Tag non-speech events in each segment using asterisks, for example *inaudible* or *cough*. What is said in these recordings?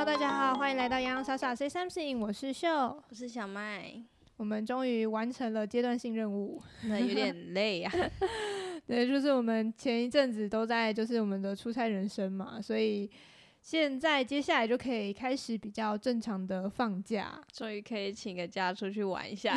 Hello，大家好，欢迎来到洋洋傻傻 Say Something，我是秀，我是小麦。我们终于完成了阶段性任务，那有点累啊。*laughs* 对，就是我们前一阵子都在就是我们的出差人生嘛，所以现在接下来就可以开始比较正常的放假，终于可以请个假出去玩一下。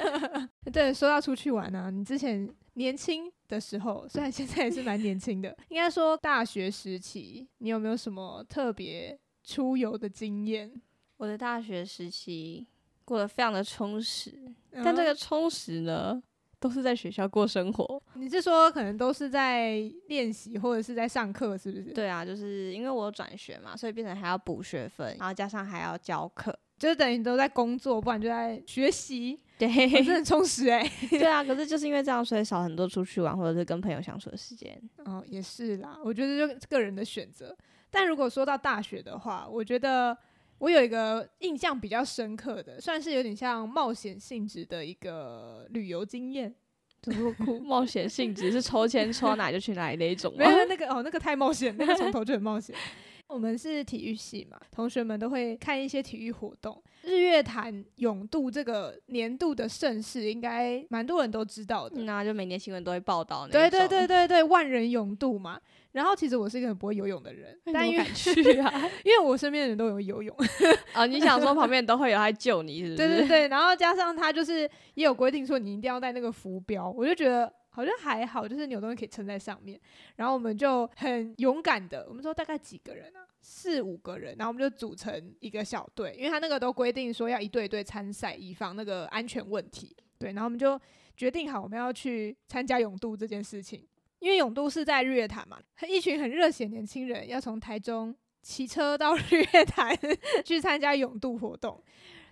*laughs* 对，说到出去玩啊，你之前年轻的时候，虽然现在也是蛮年轻的，应该说大学时期，你有没有什么特别出游的经验？我的大学时期过得非常的充实，嗯、但这个充实呢，都是在学校过生活，你是说可能都是在练习或者是在上课，是不是？对啊，就是因为我转学嘛，所以变成还要补学分，然后加上还要教课，就是等于都在工作，不然就在学习。对，真的很充实哎、欸。*laughs* 对啊，可是就是因为这样，所以少很多出去玩或者是跟朋友相处的时间。哦，也是啦，我觉得就个人的选择。但如果说到大学的话，我觉得。我有一个印象比较深刻的，算是有点像冒险性质的一个旅游经验。怎么哭？*laughs* 冒险性质是抽签抽到哪就去哪里那一种吗？没有那个哦，那个太冒险，那个从头就很冒险。我们是体育系嘛，同学们都会看一些体育活动。日月潭泳渡这个年度的盛事，应该蛮多人都知道的。那、嗯啊、就每年新闻都会报道。对对对对对，万人泳渡嘛。然后其实我是一个很不会游泳的人，但因为去啊，*laughs* 因为我身边的人都有游泳啊。*laughs* 你想说旁边都会有来救你，是不是？对对对。然后加上他就是也有规定说你一定要带那个浮标，我就觉得好像还好，就是你有东西可以撑在上面。然后我们就很勇敢的，我们说大概几个人啊？四五个人，然后我们就组成一个小队，因为他那个都规定说要一队一队参赛，以防那个安全问题。对，然后我们就决定好我们要去参加永渡这件事情。因为永渡是在日月潭嘛，一群很热血年轻人要从台中骑车到日月潭 *laughs* 去参加永渡活动。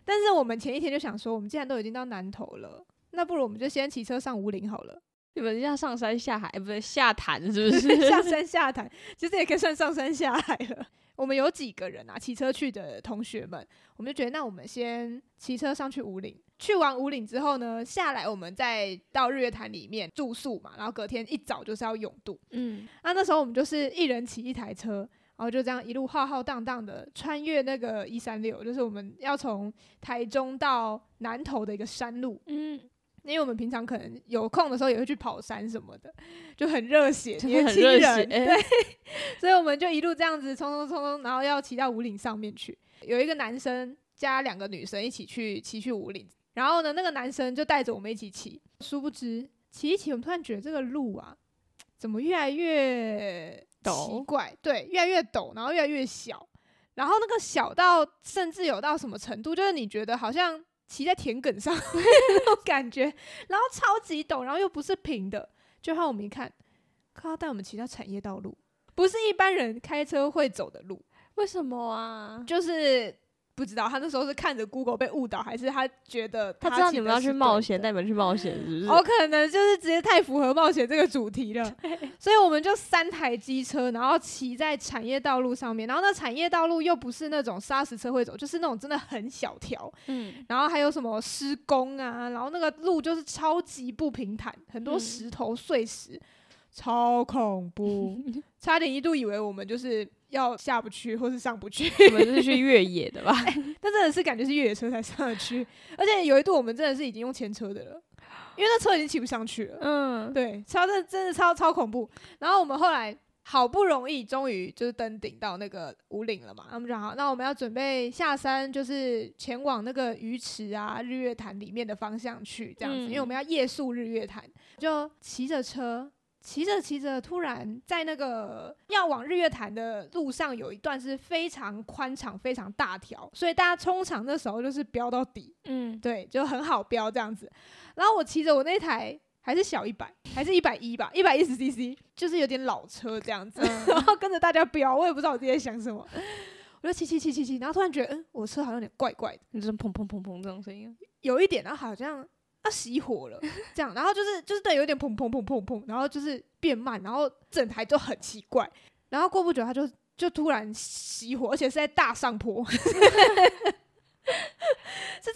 但是我们前一天就想说，我们既然都已经到南投了，那不如我们就先骑车上武岭好了。你们要上山下海，不对下潭是不 *laughs* 是？下山下潭，其实也可以算上山下海了。我们有几个人啊？骑车去的同学们，我们就觉得，那我们先骑车上去五岭。去完五岭之后呢，下来我们再到日月潭里面住宿嘛，然后隔天一早就是要泳渡。嗯，那那时候我们就是一人骑一台车，然后就这样一路浩浩荡荡的穿越那个一三六，就是我们要从台中到南投的一个山路。嗯，因为我们平常可能有空的时候也会去跑山什么的，就很热血，年轻人。对，所以我们就一路这样子冲冲冲冲，然后要骑到五岭上面去。有一个男生加两个女生一起去骑去五岭。然后呢，那个男生就带着我们一起骑，殊不知骑一骑，我们突然觉得这个路啊，怎么越来越奇怪？对，越来越陡，然后越来越小，然后那个小到甚至有到什么程度，就是你觉得好像骑在田埂上 *laughs* 那种感觉，然后超级陡，然后又不是平的，就让我们一看，他要带我们骑到产业道路，不是一般人开车会走的路，为什么啊？就是。不知道他那时候是看着 Google 被误导，还是他觉得他，他知道你们要去冒险，带你们去冒险，是不是？我可能就是直接太符合冒险这个主题了，*laughs* 所以我们就三台机车，然后骑在产业道路上面，然后那产业道路又不是那种砂石车会走，就是那种真的很小条，嗯，然后还有什么施工啊，然后那个路就是超级不平坦，很多石头碎石，嗯、超恐怖，*laughs* 差点一度以为我们就是。要下不去，或是上不去，我们是去越野的吧？欸、*laughs* 但真的是感觉是越野车才上得去，而且有一度我们真的是已经用前车的了，因为那车已经骑不上去了。嗯，对，超真真的超超恐怖。然后我们后来好不容易终于就是登顶到那个五岭了嘛，他们就好，那我们要准备下山，就是前往那个鱼池啊、日月潭里面的方向去这样子，嗯、因为我们要夜宿日月潭，就骑着车。骑着骑着，突然在那个要往日月潭的路上，有一段是非常宽敞、非常大条，所以大家冲场的时候就是飙到底，嗯，对，就很好飙这样子。然后我骑着我那台还是小一百，还是一百一吧，一百一十 CC，就是有点老车这样子，嗯、然后跟着大家飙，我也不知道我自己在想什么，我就骑骑骑骑骑，然后突然觉得，嗯，我车好像有点怪怪的，你这种砰砰砰砰这种声音，有一点，然后好像。要熄火了，这样，然后就是就是对，有点砰砰砰砰砰，然后就是变慢，然后整台就很奇怪，然后过不久它就就突然熄火，而且是在大上坡，*laughs* 是在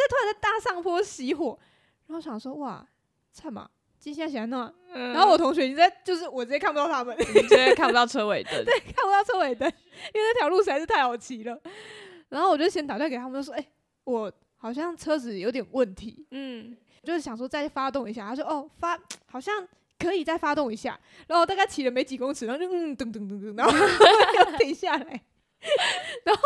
突然在大上坡熄火，然后想说哇，惨嘛，接下来想弄，然后我同学你在就是我直接看不到他们，直接看不到车尾灯，对，看不到车尾灯，因为那条路实在是太好骑了。然后我就先打电话给他们，就说：“哎、欸，我好像车子有点问题，嗯，就是想说再发动一下。”他说：“哦，发好像可以再发动一下。”然后大概骑了没几公尺，然后就嗯噔噔噔噔，然后 *laughs* 又 *laughs* 停下来。然后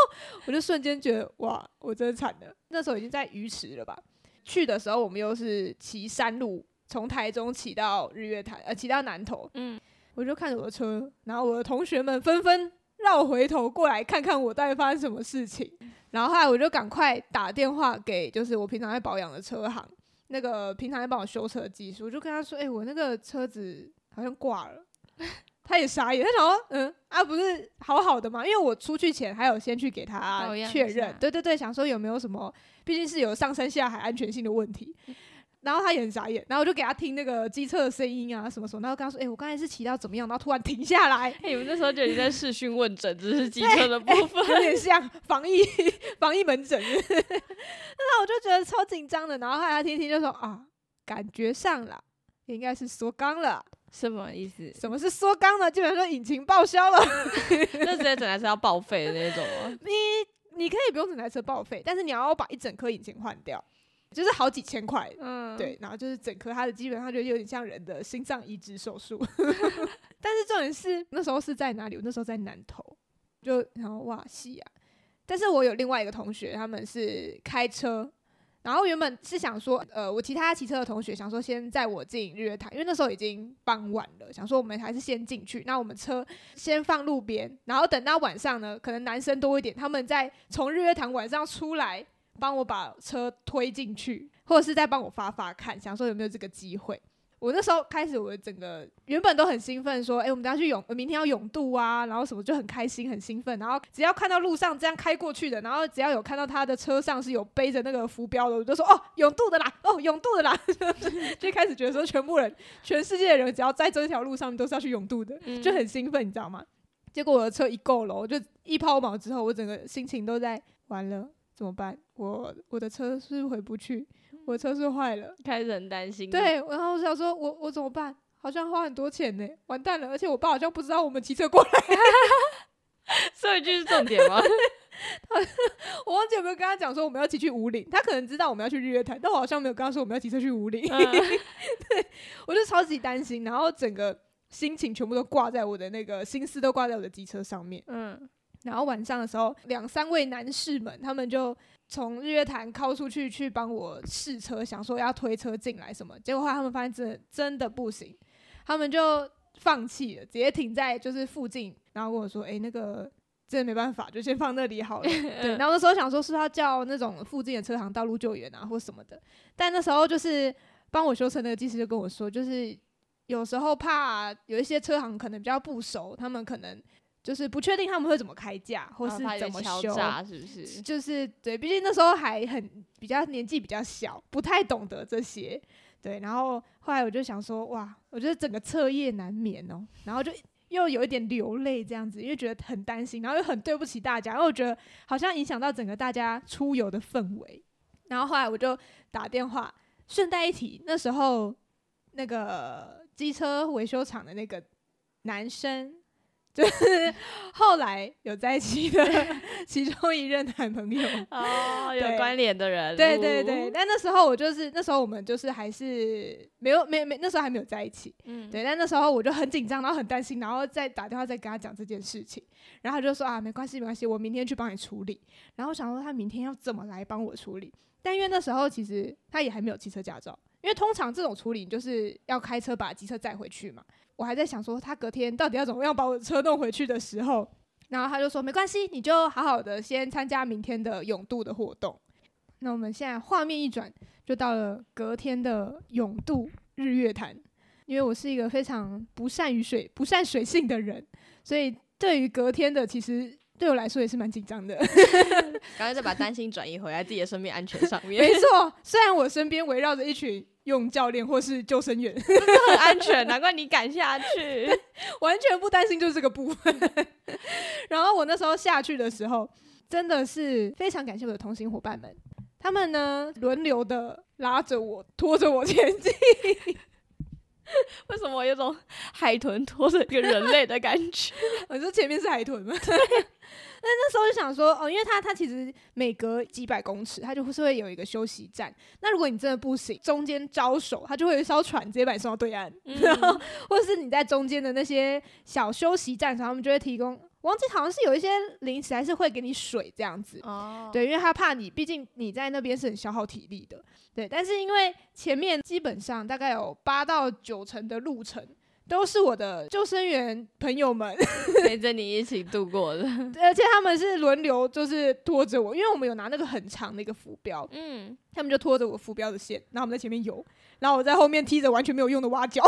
我就瞬间觉得哇，我真的惨了。那时候已经在鱼池了吧？去的时候我们又是骑山路，从台中骑到日月潭，呃，骑到南投。嗯，我就看着我的车，然后我的同学们纷纷。绕回头过来看看我到底发生什么事情，然后后来我就赶快打电话给就是我平常在保养的车行，那个平常在帮我修车的技术，我就跟他说：“哎、欸，我那个车子好像挂了。*laughs* ”他也傻眼，他想说：“嗯啊，不是好好的吗？因为我出去前还有先去给他确认，对对对，想说有没有什么，毕竟是有上山下海安全性的问题。”然后他也很傻眼，然后我就给他听那个机车的声音啊，什么什么，然后跟他说：“哎、欸，我刚才是骑到怎么样？”然后突然停下来。欸、*laughs* 你们那时候就已经在视讯问诊，只是机车的 *laughs* 部分，欸、有点像防疫防疫门诊。*laughs* 那我就觉得超紧张的。然后后来他听听就说：“啊，感觉上了，应该是缩缸了。”什么意思？什么是缩缸呢？基本上说引擎报销了，那直接整台车要报废的那种吗？你你可以不用整台车报废，但是你要把一整颗引擎换掉。就是好几千块，嗯，对，然后就是整颗它的基本上就有点像人的心脏移植手术，*laughs* 但是重点是那时候是在哪里？我那时候在南投，就然后哇西啊！但是我有另外一个同学，他们是开车，然后原本是想说，呃，我其他骑车的同学想说先载我进日月潭，因为那时候已经傍晚了，想说我们还是先进去，那我们车先放路边，然后等到晚上呢，可能男生多一点，他们再从日月潭晚上出来。帮我把车推进去，或者是再帮我发发看，想说有没有这个机会。我那时候开始，我整个原本都很兴奋，说：“哎，我们等下去永，明天要永渡啊，然后什么就很开心，很兴奋。然后只要看到路上这样开过去的，然后只要有看到他的车上是有背着那个浮标的，我就说：哦，永渡的啦，哦，永渡的啦。*laughs* 就开始觉得说，全部人，全世界的人，只要在这条路上都是要去永渡的，就很兴奋，你知道吗？结果我的车一够了，我就一抛锚之后，我整个心情都在完了。”怎么办？我我的车是回不去？我的车是坏了，开始很担心。对，然后我想说我我怎么办？好像花很多钱呢，完蛋了！而且我爸好像不知道我们骑车过来，这一句是重点吗？*laughs* 我忘记有没有跟他讲说我们要骑去五岭，他可能知道我们要去日月潭，但我好像没有跟他说我们要骑车去五岭。嗯、*laughs* 对，我就超级担心，然后整个心情全部都挂在我的那个心思都挂在我的机车上面。嗯。然后晚上的时候，两三位男士们，他们就从日月潭靠出去去帮我试车，想说要推车进来什么。结果后来他们发现真的真的不行，他们就放弃了，直接停在就是附近，然后跟我说：“哎，那个真的没办法，就先放那里好了。”对。*laughs* 然后那时候想说是要叫那种附近的车行道路救援啊，或什么的。但那时候就是帮我修车那个技师就跟我说，就是有时候怕有一些车行可能比较不熟，他们可能。就是不确定他们会怎么开价，或是怎么修，是不是？就是对，毕竟那时候还很比较年纪比较小，不太懂得这些。对，然后后来我就想说，哇，我觉得整个彻夜难眠哦，然后就又有一点流泪这样子，因为觉得很担心，然后又很对不起大家，因为我觉得好像影响到整个大家出游的氛围。然后后来我就打电话，顺带一提，那时候那个机车维修厂的那个男生。就是后来有在一起的 *laughs* 其中一任男朋友哦，有关联的人，对对对。但那时候我就是那时候我们就是还是没有没没那时候还没有在一起，嗯，对。但那时候我就很紧张，然后很担心，然后再打电话再跟他讲这件事情，然后他就说啊，没关系没关系，我明天去帮你处理。然后我想说他明天要怎么来帮我处理？但因为那时候其实他也还没有汽车驾照，因为通常这种处理就是要开车把机车载回去嘛。我还在想说，他隔天到底要怎么样把我的车弄回去的时候，然后他就说没关系，你就好好的先参加明天的永渡的活动。那我们现在画面一转，就到了隔天的永渡日月潭。因为我是一个非常不善于水、不善水性的人，所以对于隔天的，其实对我来说也是蛮紧张的。*laughs* 赶快再把担心转移回来自己的生命安全上面。*laughs* 没错，虽然我身边围绕着一群。用教练或是救生员，真的很安全，难怪你敢下去，*laughs* 完全不担心，就是这个部分。然后我那时候下去的时候，真的是非常感谢我的同行伙伴们，他们呢轮流的拉着我，拖着我前进。*laughs* 为什么我有种海豚拖着一个人类的感觉？*laughs* 我说前面是海豚吗？*laughs* 对。那那时候就想说，哦，因为它它其实每隔几百公尺，它就会是会有一个休息站。那如果你真的不行，中间招手，它就会有一艘船直接把你送到对岸。嗯、然后，或者是你在中间的那些小休息站上，他们就会提供。我忘记好像是有一些零食，还是会给你水这样子。哦。对，因为他怕你，毕竟你在那边是很消耗体力的。对，但是因为前面基本上大概有八到九成的路程。都是我的救生员朋友们 *laughs* 陪着你一起度过的，而且他们是轮流，就是拖着我，因为我们有拿那个很长的一个浮标，嗯，他们就拖着我浮标的线，然后我们在前面游，然后我在后面踢着完全没有用的蛙脚，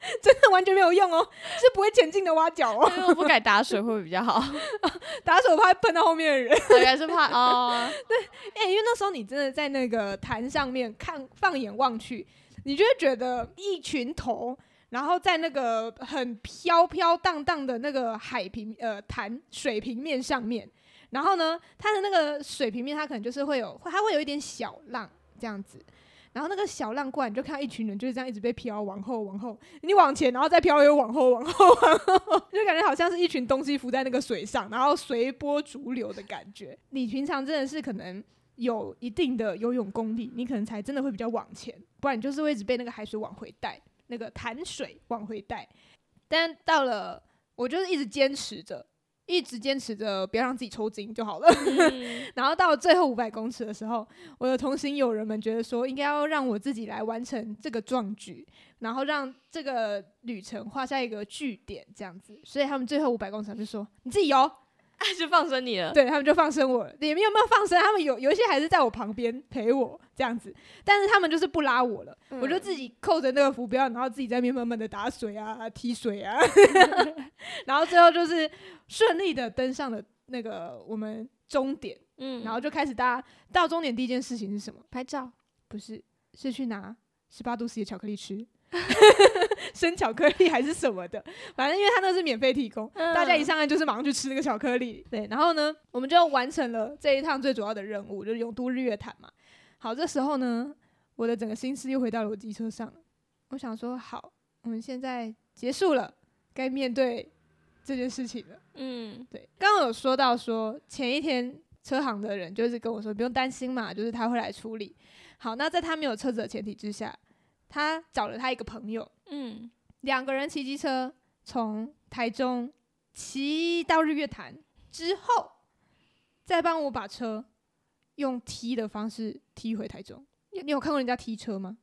*laughs* 真的完全没有用哦，是不会前进的挖脚哦，*laughs* 我不敢打水会比较好，*laughs* 打水我怕碰到后面的人，我还是怕哦，对，哎、欸，因为那时候你真的在那个潭上面看，放眼望去，你就会觉得一群头。然后在那个很飘飘荡荡的那个海平呃潭水平面上面，然后呢，它的那个水平面它可能就是会有，它会有一点小浪这样子，然后那个小浪过来，你就看到一群人就是这样一直被飘往后往后，你往前然后再飘又往后往后往后，*laughs* 就感觉好像是一群东西浮在那个水上，然后随波逐流的感觉。你平常真的是可能有一定的游泳功力，你可能才真的会比较往前，不然你就是会一直被那个海水往回带。那个潭水往回带，但到了我就是一直坚持着，一直坚持着，不要让自己抽筋就好了。嗯、*laughs* 然后到最后五百公尺的时候，我的同行友人们觉得说，应该要让我自己来完成这个壮举，然后让这个旅程画下一个句点，这样子。所以他们最后五百公尺就说：“你自己游。” *laughs* 就放生你了，对，他们就放生我了。你们有没有放生？他们有有一些还是在我旁边陪我这样子，但是他们就是不拉我了，嗯、我就自己扣着那个浮标，然后自己在那边慢慢的打水啊、踢水啊，*laughs* 然后最后就是顺利的登上了那个我们终点，嗯，然后就开始大家到终点第一件事情是什么？拍照？不是，是去拿十八度 C 的巧克力吃。*laughs* 生巧克力还是什么的，反正因为他那是免费提供，嗯、大家一上来就是马上去吃那个巧克力。对，然后呢，我们就完成了这一趟最主要的任务，就是永渡日月潭嘛。好，这时候呢，我的整个心思又回到了我机车上。我想说，好，我们现在结束了，该面对这件事情了。嗯，对，刚刚有说到说前一天车行的人就是跟我说不用担心嘛，就是他会来处理。好，那在他没有车子的前提之下。他找了他一个朋友，嗯，两个人骑机车从台中骑到日月潭之后，再帮我把车用踢的方式踢回台中。你你有看过人家踢车吗？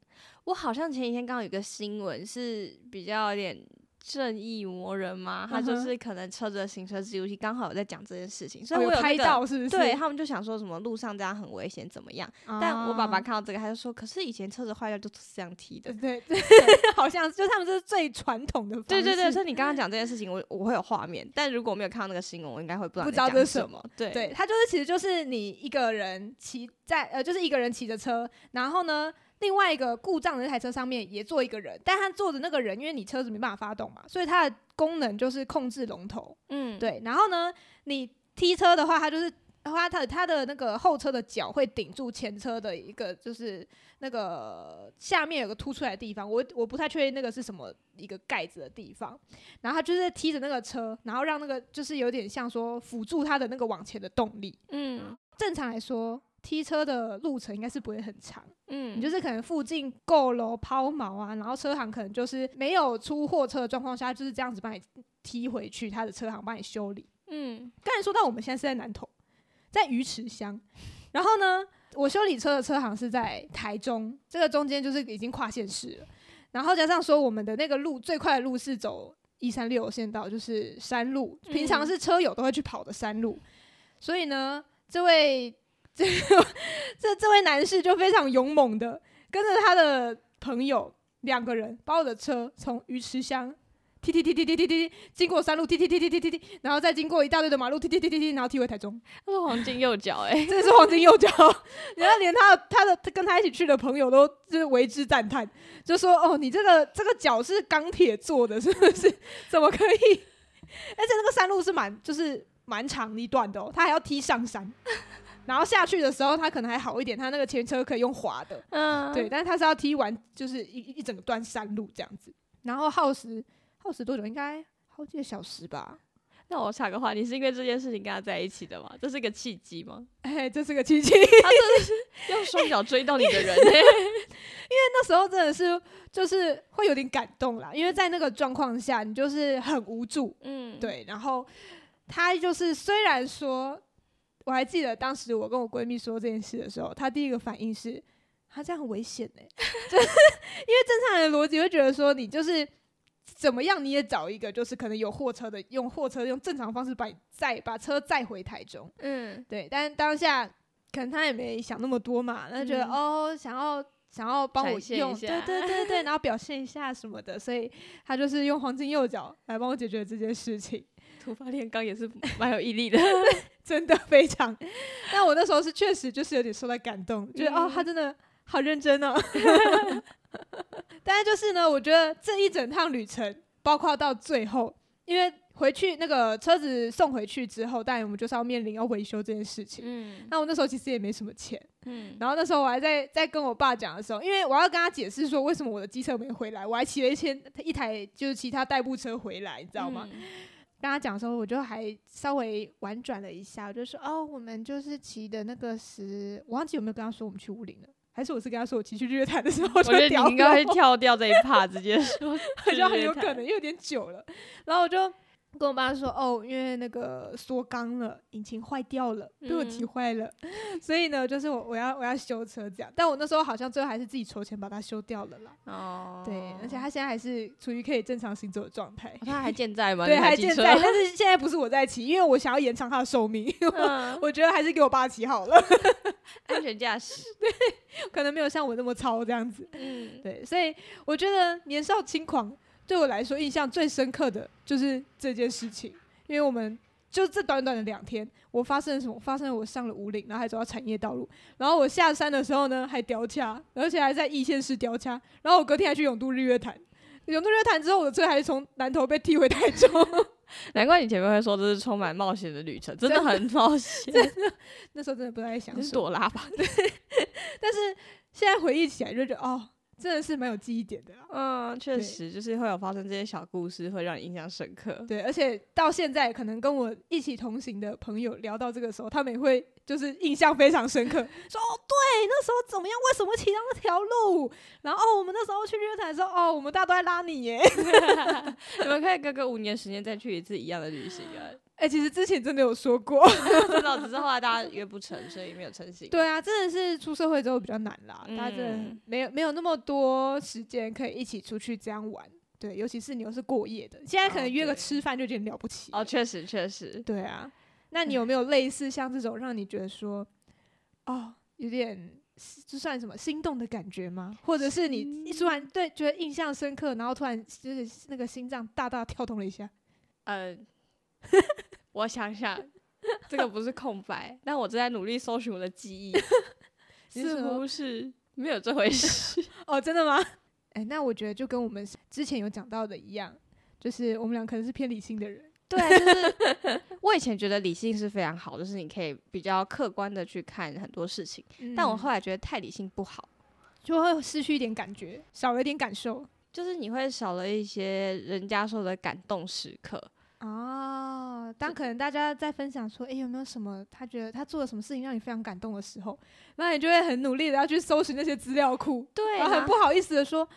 我好像前几天刚好有个新闻是比较有点。正义魔人嘛，他就是可能车子的行车记录器刚好有在讲这件事情，所以我有、那个哦、拍到，是不是？对，他们就想说什么路上这样很危险，怎么样？啊、但我爸爸看到这个，他就说，可是以前车子坏掉就是这样踢的，对对，*laughs* 好像就他们这是最传统的。对对对，所以你刚刚讲这件事情，我我会有画面，但如果没有看到那个新闻，我应该会不知道不知道这是什么。对对，他就是其实就是你一个人骑在呃，就是一个人骑着车，然后呢。另外一个故障的那台车上面也坐一个人，但他坐的那个人，因为你车子没办法发动嘛，所以它的功能就是控制龙头。嗯，对。然后呢，你踢车的话，它就是它它它的那个后车的脚会顶住前车的一个，就是那个下面有个凸出来的地方。我我不太确定那个是什么一个盖子的地方。然后他就是踢着那个车，然后让那个就是有点像说辅助它的那个往前的动力。嗯，正常来说。踢车的路程应该是不会很长，嗯，你就是可能附近够楼抛锚啊，然后车行可能就是没有出货车的状况下，就是这样子帮你踢回去，他的车行帮你修理，嗯。刚才说到我们现在是在南投，在鱼池乡，然后呢，我修理车的车行是在台中，这个中间就是已经跨县市了，然后加上说我们的那个路最快的路是走一三六线道，就是山路，平常是车友都会去跑的山路，所以呢，这位。*laughs* 这这这位男士就非常勇猛的跟着他的朋友两个人把我的车从鱼池乡踢踢踢踢踢踢踢经过山路踢踢踢踢踢踢踢，然后再经过一大堆的马路踢踢踢踢踢，然后踢回台中。他是黄金右脚哎，*laughs* 真的是黄金右脚。*laughs* 然后连他他的跟他一起去的朋友都就是为之赞叹，就说哦，你这个这个脚是钢铁做的，是不是？怎么可以？而且那个山路是蛮就是蛮长一段的哦，他还要踢上山。然后下去的时候，他可能还好一点，他那个前车可以用滑的，嗯，对，但是他是要踢完，就是一一整段山路这样子，然后耗时耗时多久？应该好几个小时吧。那我插个话，你是因为这件事情跟他在一起的吗？这是个契机吗？*laughs* 哎，这是个契机，他真的是 *laughs* 用双脚追到你的人，*laughs* 因为那时候真的是就是会有点感动啦，因为在那个状况下，你就是很无助，嗯，对，然后他就是虽然说。我还记得当时我跟我闺蜜说这件事的时候，她第一个反应是，她这样很危险呢、欸，*laughs* 就是因为正常人的逻辑会觉得说，你就是怎么样你也找一个就是可能有货车的，用货车用正常方式把你载把车载回台中，嗯，对，但当下可能她也没想那么多嘛，她觉得、嗯、哦想要想要帮我用，对对对对，然后表现一下什么的，所以她就是用黄金右脚来帮我解决这件事情。突发炼钢也是蛮有毅力的。*laughs* 真的非常，那我那时候是确实就是有点受到感动，觉得哦，他真的好认真哦。*laughs* 但是就是呢，我觉得这一整趟旅程，包括到最后，因为回去那个车子送回去之后，当然我们就是要面临要维修这件事情。嗯，那我那时候其实也没什么钱。嗯，然后那时候我还在在跟我爸讲的时候，因为我要跟他解释说为什么我的机车没回来，我还骑了一千一台就是其他代步车回来，你知道吗？嗯跟他讲的时候，我就还稍微婉转了一下，我就说：“哦，我们就是骑的那个时，我忘记有没有跟他说我们去武林了，还是我是跟他说我骑去日月潭的时候就？”我觉得你应该会跳掉这一趴，直接说，好像很有可能，因为有点久了，然后我就。跟我爸说哦，因为那个缩缸了，引擎坏掉了，被我骑坏了，嗯，*laughs* 所以呢，就是我我要我要修车这样。但我那时候好像最后还是自己筹钱把它修掉了啦。哦，对，而且他现在还是处于可以正常行走的状态。他还健在吗？*laughs* 对，还健在，*laughs* 但是现在不是我在骑，因为我想要延长他的寿命，嗯，我觉得还是给我爸骑好了，安全驾驶。对，可能没有像我那么糙这样子。嗯，对，所以我觉得年少轻狂。对我来说，印象最深刻的就是这件事情，因为我们就这短短的两天，我发生了什么？发生了我上了五岭，然后还走到产业道路，然后我下山的时候呢，还掉卡，而且还在义县市掉卡，然后我隔天还去永渡日月潭，永渡日月潭之后，我的车还从南头被踢回台中，*laughs* 难怪你前面会说这是充满冒险的旅程，真的很冒险，真的，那时候真的不太想说朵拉吧，对，*laughs* 但是现在回忆起来就觉得哦。真的是蛮有记忆点的，嗯，确实就是会有发生这些小故事，会让你印象深刻。对，而且到现在，可能跟我一起同行的朋友聊到这个时候，他们也会就是印象非常深刻，*laughs* 说哦，对，那时候怎么样？为什么骑到那条路？然后哦，我们那时候去日月潭的时候，哦，我们大家都在拉你耶。*laughs* 你们可以隔个五年、时间再去一次一样的旅行啊。哎、欸，其实之前真的有说过，*laughs* 真的，只是后来大家约不成，所以没有成型。对啊，真的是出社会之后比较难啦，嗯、大家真的没有没有那么多时间可以一起出去这样玩。对，尤其是你又是过夜的，现在可能约个吃饭就有点了不起。哦，确实确实。对啊，*laughs* 那你有没有类似像这种让你觉得说，哦，有点这算什么心动的感觉吗？或者是你突然对觉得印象深刻，然后突然就是那个心脏大大跳动了一下？呃。*laughs* 我想想，这个不是空白，但我正在努力搜寻我的记忆，*laughs* 似乎是没有这回事。*laughs* 哦，真的吗？哎、欸，那我觉得就跟我们之前有讲到的一样，就是我们俩可能是偏理性的人。对，就是我以前觉得理性是非常好，就是你可以比较客观的去看很多事情，嗯、但我后来觉得太理性不好，就会失去一点感觉，少了一点感受，就是你会少了一些人家说的感动时刻。哦，当可能大家在分享说，诶、欸，有没有什么他觉得他做了什么事情让你非常感动的时候，那你就会很努力的要去搜寻那些资料库，对，然后很不好意思的说，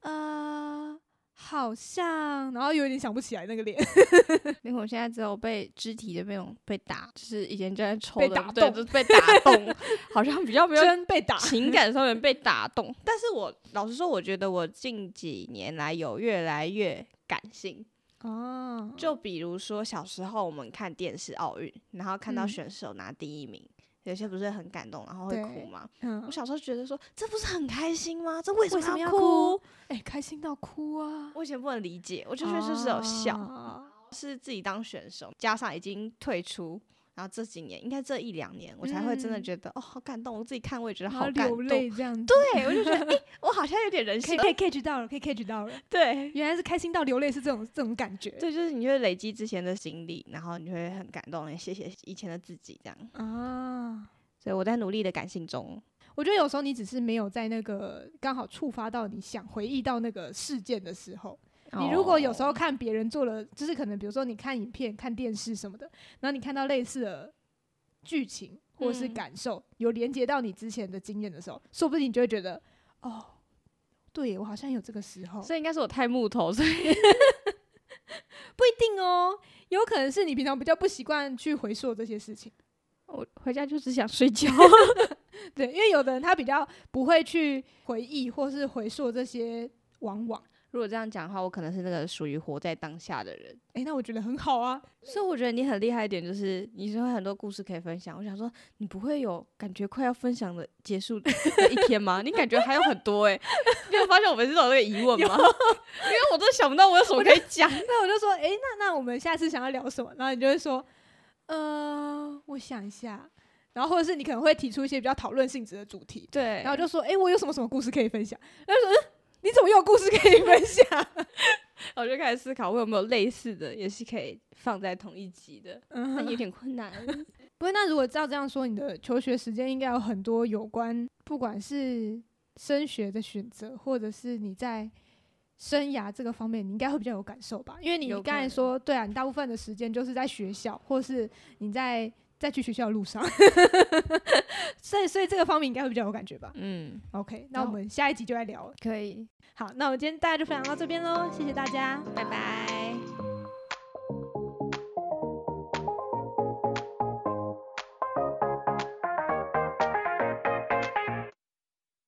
呃，好像，然后有点想不起来那个脸。*laughs* 因为我现在只有被肢体的那种被打，就是以前就在抽的，被打动，就是被打动，*laughs* 好像比较没有真被打，情感上面 *laughs* 被打动。但是我老实说，我觉得我近几年来有越来越感性。哦，就比如说小时候我们看电视奥运，然后看到选手拿第一名，嗯、有些不是很感动，然后会哭吗？嗯，我小时候觉得说，这不是很开心吗？这为什么要哭？哎、欸，开心到哭啊！我以前不能理解，我就觉得就是有笑，哦、是自己当选手，加上已经退出然后这几年，应该这一两年，我才会真的觉得、嗯、哦，好感动，我自己看我也觉得好感动，流泪这样子。对，我就觉得，哎、欸，我好像有点人性，可以 catch 到了，可以 catch 到了。对，原来是开心到流泪是这种这种感觉。对，就是你会累积之前的经历，然后你会很感动，也谢谢以前的自己这样。啊，所以我在努力的感性中。我觉得有时候你只是没有在那个刚好触发到你想回忆到那个事件的时候。你如果有时候看别人做了，就是可能比如说你看影片、看电视什么的，然后你看到类似的剧情或是感受，有连接到你之前的经验的时候，说不定你就会觉得，哦，对我好像有这个时候。所以应该是我太木头，所以不一定哦，有可能是你平常比较不习惯去回溯这些事情。我回家就只想睡觉。*laughs* 对，因为有的人他比较不会去回忆或是回溯这些往往。如果这样讲的话，我可能是那个属于活在当下的人。诶、欸，那我觉得很好啊。所以我觉得你很厉害一点，就是你是会很多故事可以分享。我想说，你不会有感觉快要分享的结束的一天吗？你感觉还有很多诶、欸，你有发现我们是有这个疑问吗？*laughs* 因为我都想不到我有什么可以讲。*laughs* 那我就说，诶、欸，那那我们下次想要聊什么？然后你就会说，呃，我想一下。然后或者是你可能会提出一些比较讨论性质的主题。对。然后就说，诶、欸，我有什么什么故事可以分享？然后说，嗯。你怎么有故事可以分享？*laughs* 我就开始思考，我有没有类似的，也是可以放在同一集的。嗯，那有点困难。*laughs* 不过，那如果照这样说，你的求学时间应该有很多有关，不管是升学的选择，或者是你在生涯这个方面，你应该会比较有感受吧？因为你刚才说，对啊，你大部分的时间就是在学校，或是你在。在去学校的路上，*laughs* 所以所以这个方面应该会比较有感觉吧。嗯，OK，那我们下一集就来聊了。可以，好，那我今天大家就分享到这边喽，谢谢大家，拜拜。